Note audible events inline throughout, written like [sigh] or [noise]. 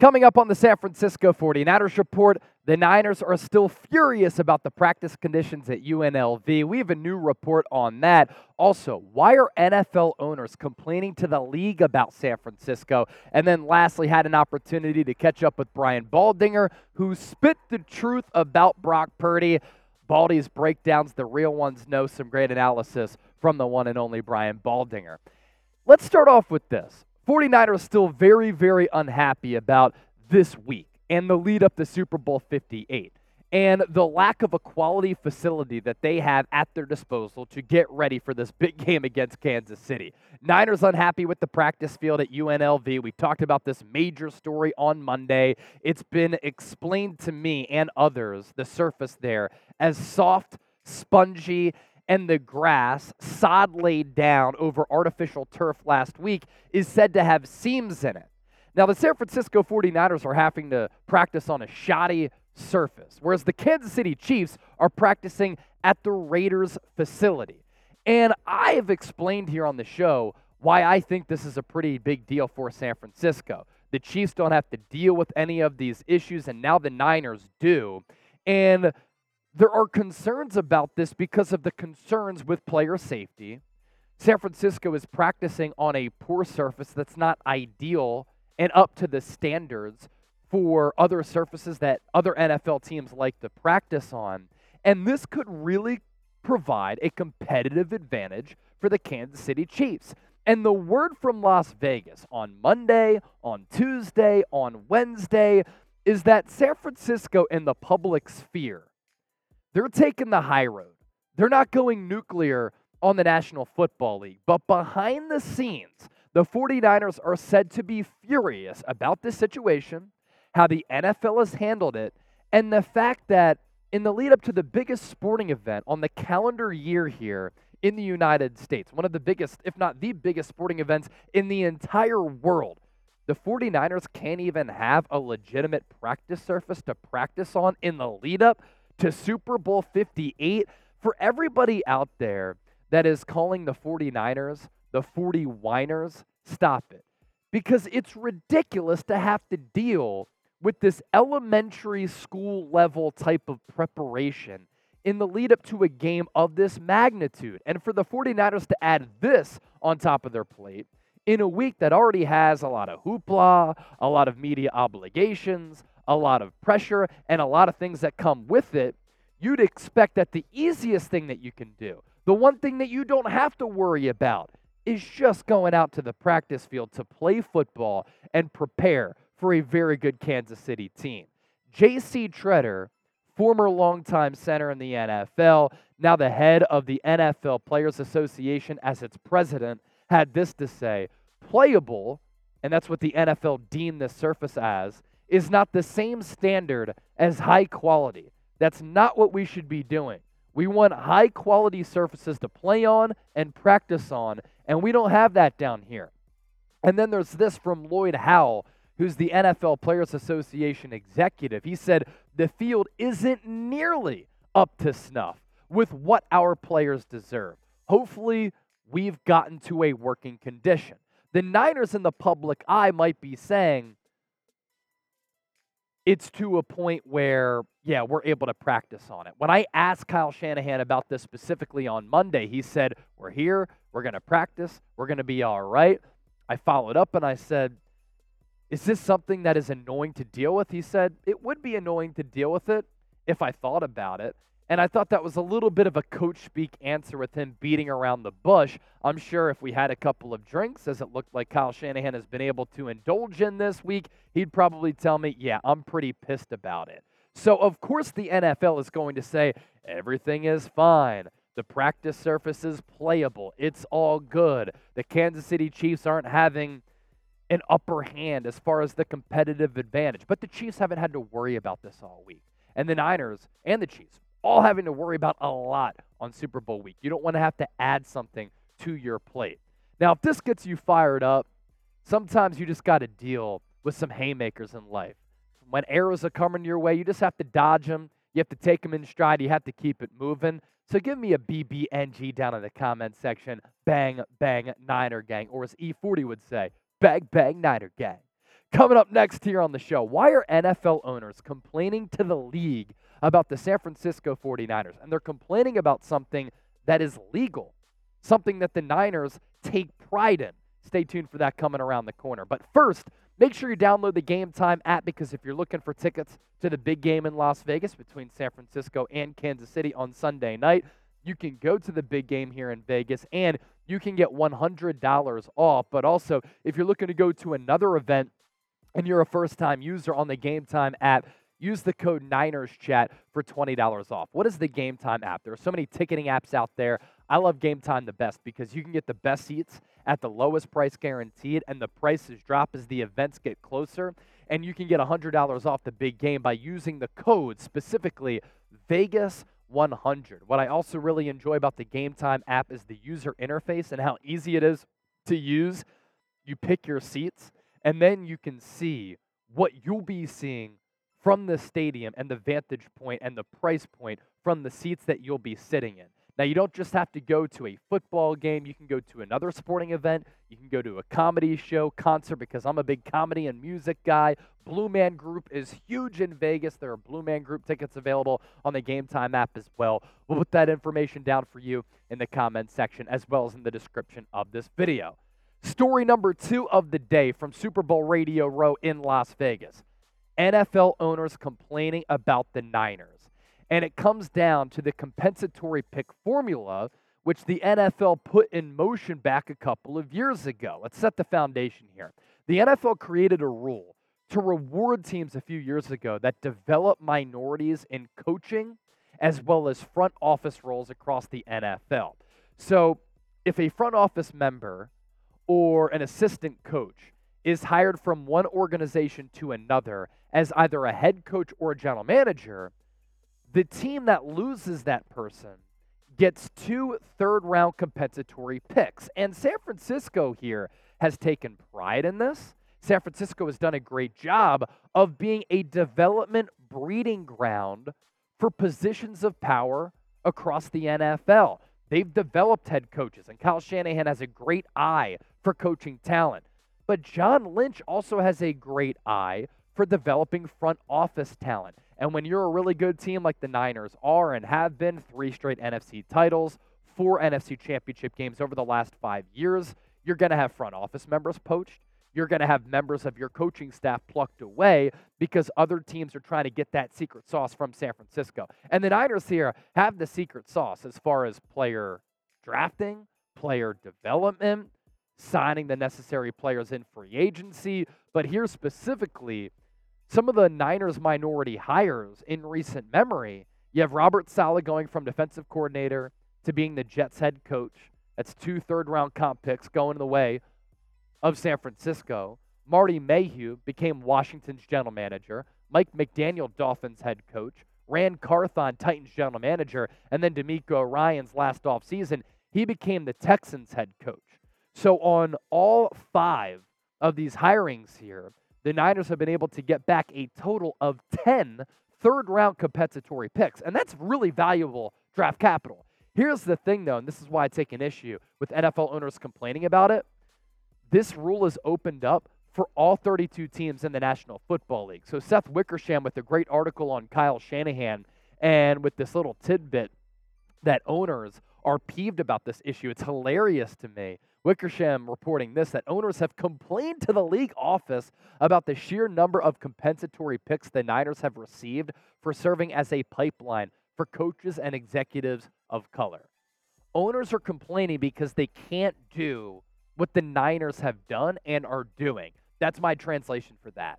Coming up on the San Francisco 49ers report, the Niners are still furious about the practice conditions at UNLV. We have a new report on that. Also, why are NFL owners complaining to the league about San Francisco? And then lastly, had an opportunity to catch up with Brian Baldinger, who spit the truth about Brock Purdy. Baldy's breakdowns, the real ones know some great analysis from the one and only Brian Baldinger. Let's start off with this. 49ers still very, very unhappy about this week and the lead up to Super Bowl 58 and the lack of a quality facility that they have at their disposal to get ready for this big [laughs] game against Kansas City. Niners unhappy with the practice field at UNLV. We talked about this major story on Monday. It's been explained to me and others, the surface there, as soft, spongy, and the grass, sod laid down over artificial turf last week, is said to have seams in it. Now, the San Francisco 49ers are having to practice on a shoddy surface, whereas the Kansas City Chiefs are practicing at the Raiders facility. And I have explained here on the show why I think this is a pretty big deal for San Francisco. The Chiefs don't have to deal with any of these issues, and now the Niners do. And there are concerns about this because of the concerns with player safety. San Francisco is practicing on a poor surface that's not ideal and up to the standards for other surfaces that other NFL teams like to practice on. And this could really provide a competitive advantage for the Kansas City Chiefs. And the word from Las Vegas on Monday, on Tuesday, on Wednesday is that San Francisco in the public sphere they're taking the high road. They're not going nuclear on the National Football League. But behind the scenes, the 49ers are said to be furious about this situation, how the NFL has handled it, and the fact that in the lead up to the biggest sporting event on the calendar year here in the United States, one of the biggest, if not the biggest sporting events in the entire world, the 49ers can't even have a legitimate practice surface to practice on in the lead up to Super Bowl 58. For everybody out there that is calling the 49ers the 40 whiners, stop it. Because it's ridiculous to have to deal with this elementary school level type of preparation in the lead up to a game of this magnitude. And for the 49ers to add this on top of their plate in a week that already has a lot of hoopla, a lot of media obligations, a lot of pressure, and a lot of things that come with it, you'd expect that the easiest thing that you can do, the one thing that you don't have to worry about, is just going out to the practice field to play football and prepare for a very good Kansas City team. J.C. Tretter, former longtime center in the NFL, now the head of the NFL Players Association as its president, had this to say playable, and that's what the NFL deemed this surface as, is not the same standard as high quality. That's not what we should be doing. We want high quality surfaces to play on and practice on, and we don't have that down here. And then there's this from Lloyd Howell, who's the NFL Players Association executive. He said, The field isn't nearly up to snuff with what our players deserve. Hopefully, we've gotten to a working condition. The Niners in the public eye might be saying, it's to a point where, yeah, we're able to practice on it. When I asked Kyle Shanahan about this specifically on Monday, he said, We're here, we're going to practice, we're going to be all right. I followed up and I said, Is this something that is annoying to deal with? He said, It would be annoying to deal with it if I thought about it. And I thought that was a little bit of a coach speak answer with him beating around the bush. I'm sure if we had a couple of drinks, as it looked like Kyle Shanahan has been able to indulge in this week, he'd probably tell me, yeah, I'm pretty pissed about it. So, of course, the NFL is going to say everything is fine. The practice surface is playable. It's all good. The Kansas City Chiefs aren't having an upper hand as far as the competitive advantage. But the Chiefs haven't had to worry about this all week. And the Niners and the Chiefs all having to worry about a lot on Super Bowl week. You don't want to have to add something to your plate. Now, if this gets you fired up, sometimes you just got to deal with some haymakers in life. When arrows are coming your way, you just have to dodge them. You have to take them in stride. You have to keep it moving. So give me a BBNG down in the comment section. Bang, bang, Niner gang. Or as E40 would say, bang, bang, Niner gang. Coming up next here on the show, why are NFL owners complaining to the league about the San Francisco 49ers? And they're complaining about something that is legal, something that the Niners take pride in. Stay tuned for that coming around the corner. But first, make sure you download the Game Time app because if you're looking for tickets to the big game in Las Vegas between San Francisco and Kansas City on Sunday night, you can go to the big game here in Vegas and you can get $100 off. But also, if you're looking to go to another event and you're a first time user on the Game Time app, use the code Niners Chat for $20 off. What is the Game Time app? There are so many ticketing apps out there. I love Game Time the best because you can get the best seats at the lowest price guaranteed, and the prices drop as the events get closer. And you can get $100 off the big game by using the code specifically Vegas 100. What I also really enjoy about the Game Time app is the user interface and how easy it is to use. You pick your seats and then you can see what you'll be seeing from the stadium and the vantage point and the price point from the seats that you'll be sitting in. Now, you don't just have to go to a football game. You can go to another sporting event. You can go to a comedy show, concert, because I'm a big comedy and music guy. Blue Man Group is huge in Vegas. There are Blue Man Group tickets available on the Game Time app as well. We'll put that information down for you in the comments section as well as in the description of this video. Story number two of the day from Super Bowl Radio Row in Las Vegas NFL owners complaining about the Niners. And it comes down to the compensatory pick formula, which the NFL put in motion back a couple of years ago. Let's set the foundation here. The NFL created a rule to reward teams a few years ago that develop minorities in coaching as well as front office roles across the NFL. So, if a front office member or an assistant coach is hired from one organization to another as either a head coach or a general manager, the team that loses that person gets two third round compensatory picks. And San Francisco here has taken pride in this. San Francisco has done a great job of being a development breeding ground for positions of power across the NFL. They've developed head coaches, and Kyle Shanahan has a great eye for coaching talent. But John Lynch also has a great eye for developing front office talent. And when you're a really good team like the Niners are and have been, three straight NFC titles, four NFC championship games over the last five years, you're going to have front office members poached. You're going to have members of your coaching staff plucked away because other teams are trying to get that secret sauce from San Francisco. And the Niners here have the secret sauce as far as player drafting, player development, signing the necessary players in free agency. But here specifically, some of the Niners minority hires in recent memory, you have Robert Saleh going from defensive coordinator to being the Jets head coach. That's two third round comp picks going the way of San Francisco. Marty Mayhew became Washington's general manager. Mike McDaniel, Dolphins head coach. Ran Carthon, Titans general manager. And then DeMeco Ryans last offseason, he became the Texans head coach. So on all five of these hirings here, the Niners have been able to get back a total of 10 third round compensatory picks. And that's really valuable draft capital. Here's the thing, though, and this is why I take an issue with NFL owners complaining about it. This rule is opened up for all 32 teams in the National Football League. So Seth Wickersham with a great article on Kyle Shanahan and with this little tidbit that owners are peeved about this issue. It's hilarious to me. Wickersham reporting this that owners have complained to the league office about the sheer number of compensatory picks the Niners have received for serving as a pipeline for coaches and executives of color. Owners are complaining because they can't do what the Niners have done and are doing. That's my translation for that.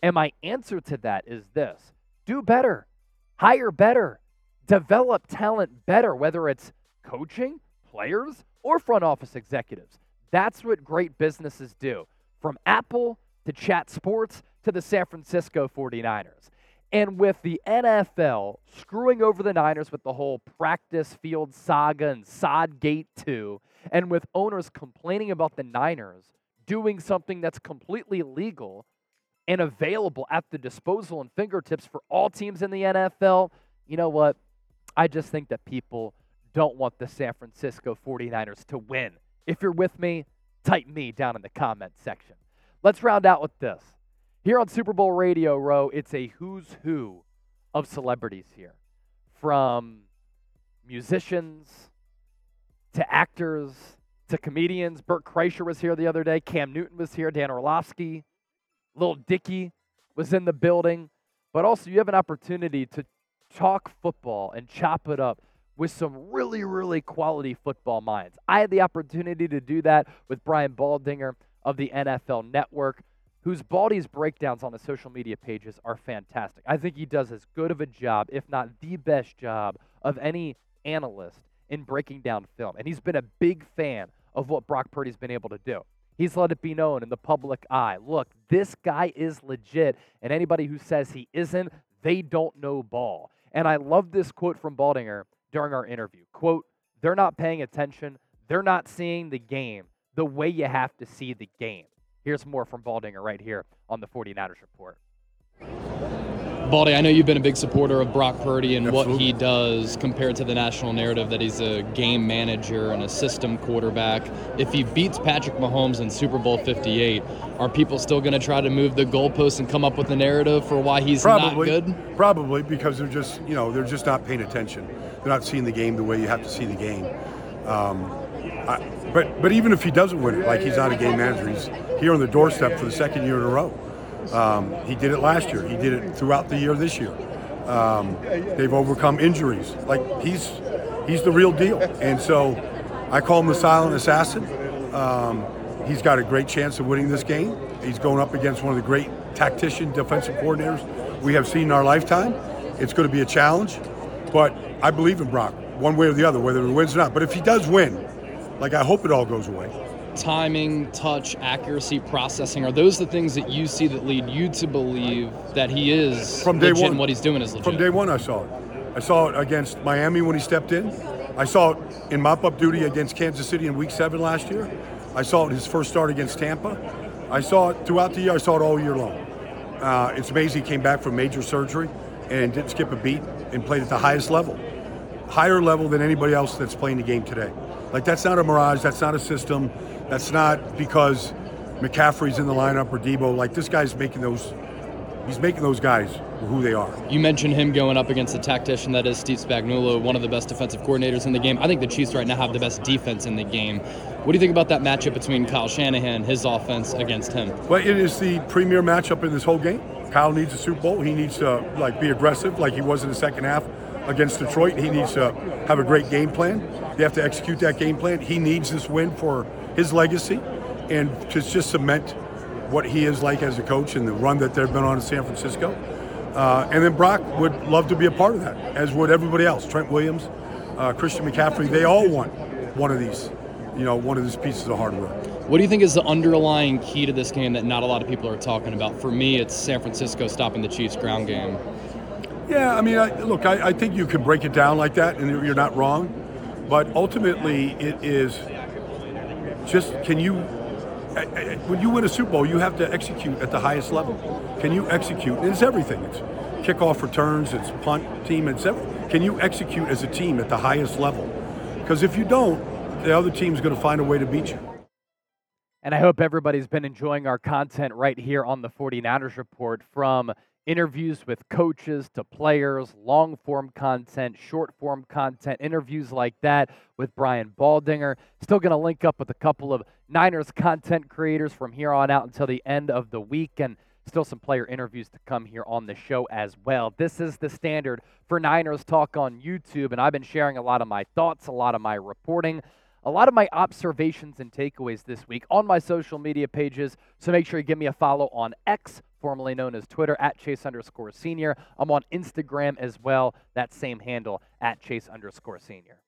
And my answer to that is this do better, hire better, develop talent better, whether it's coaching, players, or front office executives. That's what great businesses do, from Apple to Chat Sports to the San Francisco 49ers. And with the NFL screwing over the Niners with the whole practice field saga and Sodgate 2, and with owners complaining about the Niners doing something that's completely legal and available at the disposal and fingertips for all teams in the NFL, you know what? I just think that people don't want the San Francisco 49ers to win. If you're with me, type me down in the comment section. Let's round out with this. Here on Super Bowl Radio Row, it's a who's who of celebrities here. From musicians to actors to comedians. Bert Kreischer was here the other day. Cam Newton was here. Dan Orlovsky. Lil Dicky was in the building. But also, you have an opportunity to talk football and chop it up with some really, really quality football minds. I had the opportunity to do that with Brian Baldinger of the NFL Network, whose Baldy's breakdowns on the social media pages are fantastic. I think he does as good of a job, if not the best job, of any analyst in breaking down film. And he's been a big fan of what Brock Purdy's been able to do. He's let it be known in the public eye. Look, this guy is legit, and anybody who says he isn't, they don't know ball. And I love this quote from Baldinger during our interview. Quote, they're not paying attention. They're not seeing the game the way you have to see the game. Here's more from Baldinger right here on the 49ers Report. Baldy, I know you've been a big supporter of Brock Purdy and Absolutely. what he does compared to the national narrative that he's a game manager and a system quarterback. If he beats Patrick Mahomes in Super Bowl 58, are people still going to try to move the goalposts and come up with a narrative for why he's Probably, not good? probably because they're just you know they're just not paying attention. They're not seeing the game the way you have to see the game. Um, I, but but even if he doesn't win it, like he's not a game manager, he's here on the doorstep for the second year in a row. Um, he did it last year. He did it throughout the year this year. Um, they've overcome injuries. Like he's he's the real deal. And so I call him the silent assassin. Um, he's got a great chance of winning this game. He's going up against one of the great tactician, defensive coordinators we have seen in our lifetime. It's going to be a challenge, but I believe in Brock, one way or the other, whether he wins or not. But if he does win, like I hope it all goes away, Timing, touch, accuracy, processing, are those the things that you see that lead you to believe that he is From day legit one. and what he's doing is legit? From day one, I saw it. I saw it against Miami when he stepped in. I saw it in mop-up duty against Kansas City in Week Seven last year. I saw it his first start against Tampa. I saw it throughout the year. I saw it all year long. Uh, it's amazing he came back from major surgery and didn't skip a beat and played at the highest level, higher level than anybody else that's playing the game today. Like that's not a mirage. That's not a system. That's not because McCaffrey's in the lineup or Deebo. Like this guy's making those. He's making those guys who they are. You mentioned him going up against a tactician that is Steve Spagnuolo, one of the best defensive coordinators in the game. I think the Chiefs right now have the best defense in the game. What do you think about that matchup between Kyle Shanahan, his offense, against him? Well, it is the premier matchup in this whole game. Kyle needs a Super Bowl. He needs to like be aggressive, like he was in the second half against Detroit. He needs to have a great game plan. They have to execute that game plan. He needs this win for his legacy and to just cement what he is like as a coach and the run that they've been on in San Francisco. Uh, and then Brock would love to be a part of that, as would everybody else. Trent Williams, uh, Christian McCaffrey, they all want one of these, you know, one of these pieces of hardware. What do you think is the underlying key to this game that not a lot of people are talking about? For me, it's San Francisco stopping the Chiefs' ground game. Yeah, I mean, I, look, I, I think you can break it down like that, and you're not wrong. But ultimately, it is just can you, when you win a Super Bowl, you have to execute at the highest level. Can you execute? It's everything. It's kickoff returns, it's punt team, it's everything. Can you execute as a team at the highest level? Because if you don't, the other team's going to find a way to beat you. And I hope everybody's been enjoying our content right here on the 49ers Report from interviews with coaches to players, long form content, short form content, interviews like that with Brian Baldinger. Still going to link up with a couple of Niners content creators from here on out until the end of the week. And still some player interviews to come here on the show as well. This is the standard for Niners Talk on YouTube. And I've been sharing a lot of my thoughts, a lot of my reporting a lot of my observations and takeaways this week on my social media pages. So make sure you give me a follow on X, formerly known as Twitter, at Chase underscore senior. I'm on Instagram as well, that same handle, at Chase underscore senior.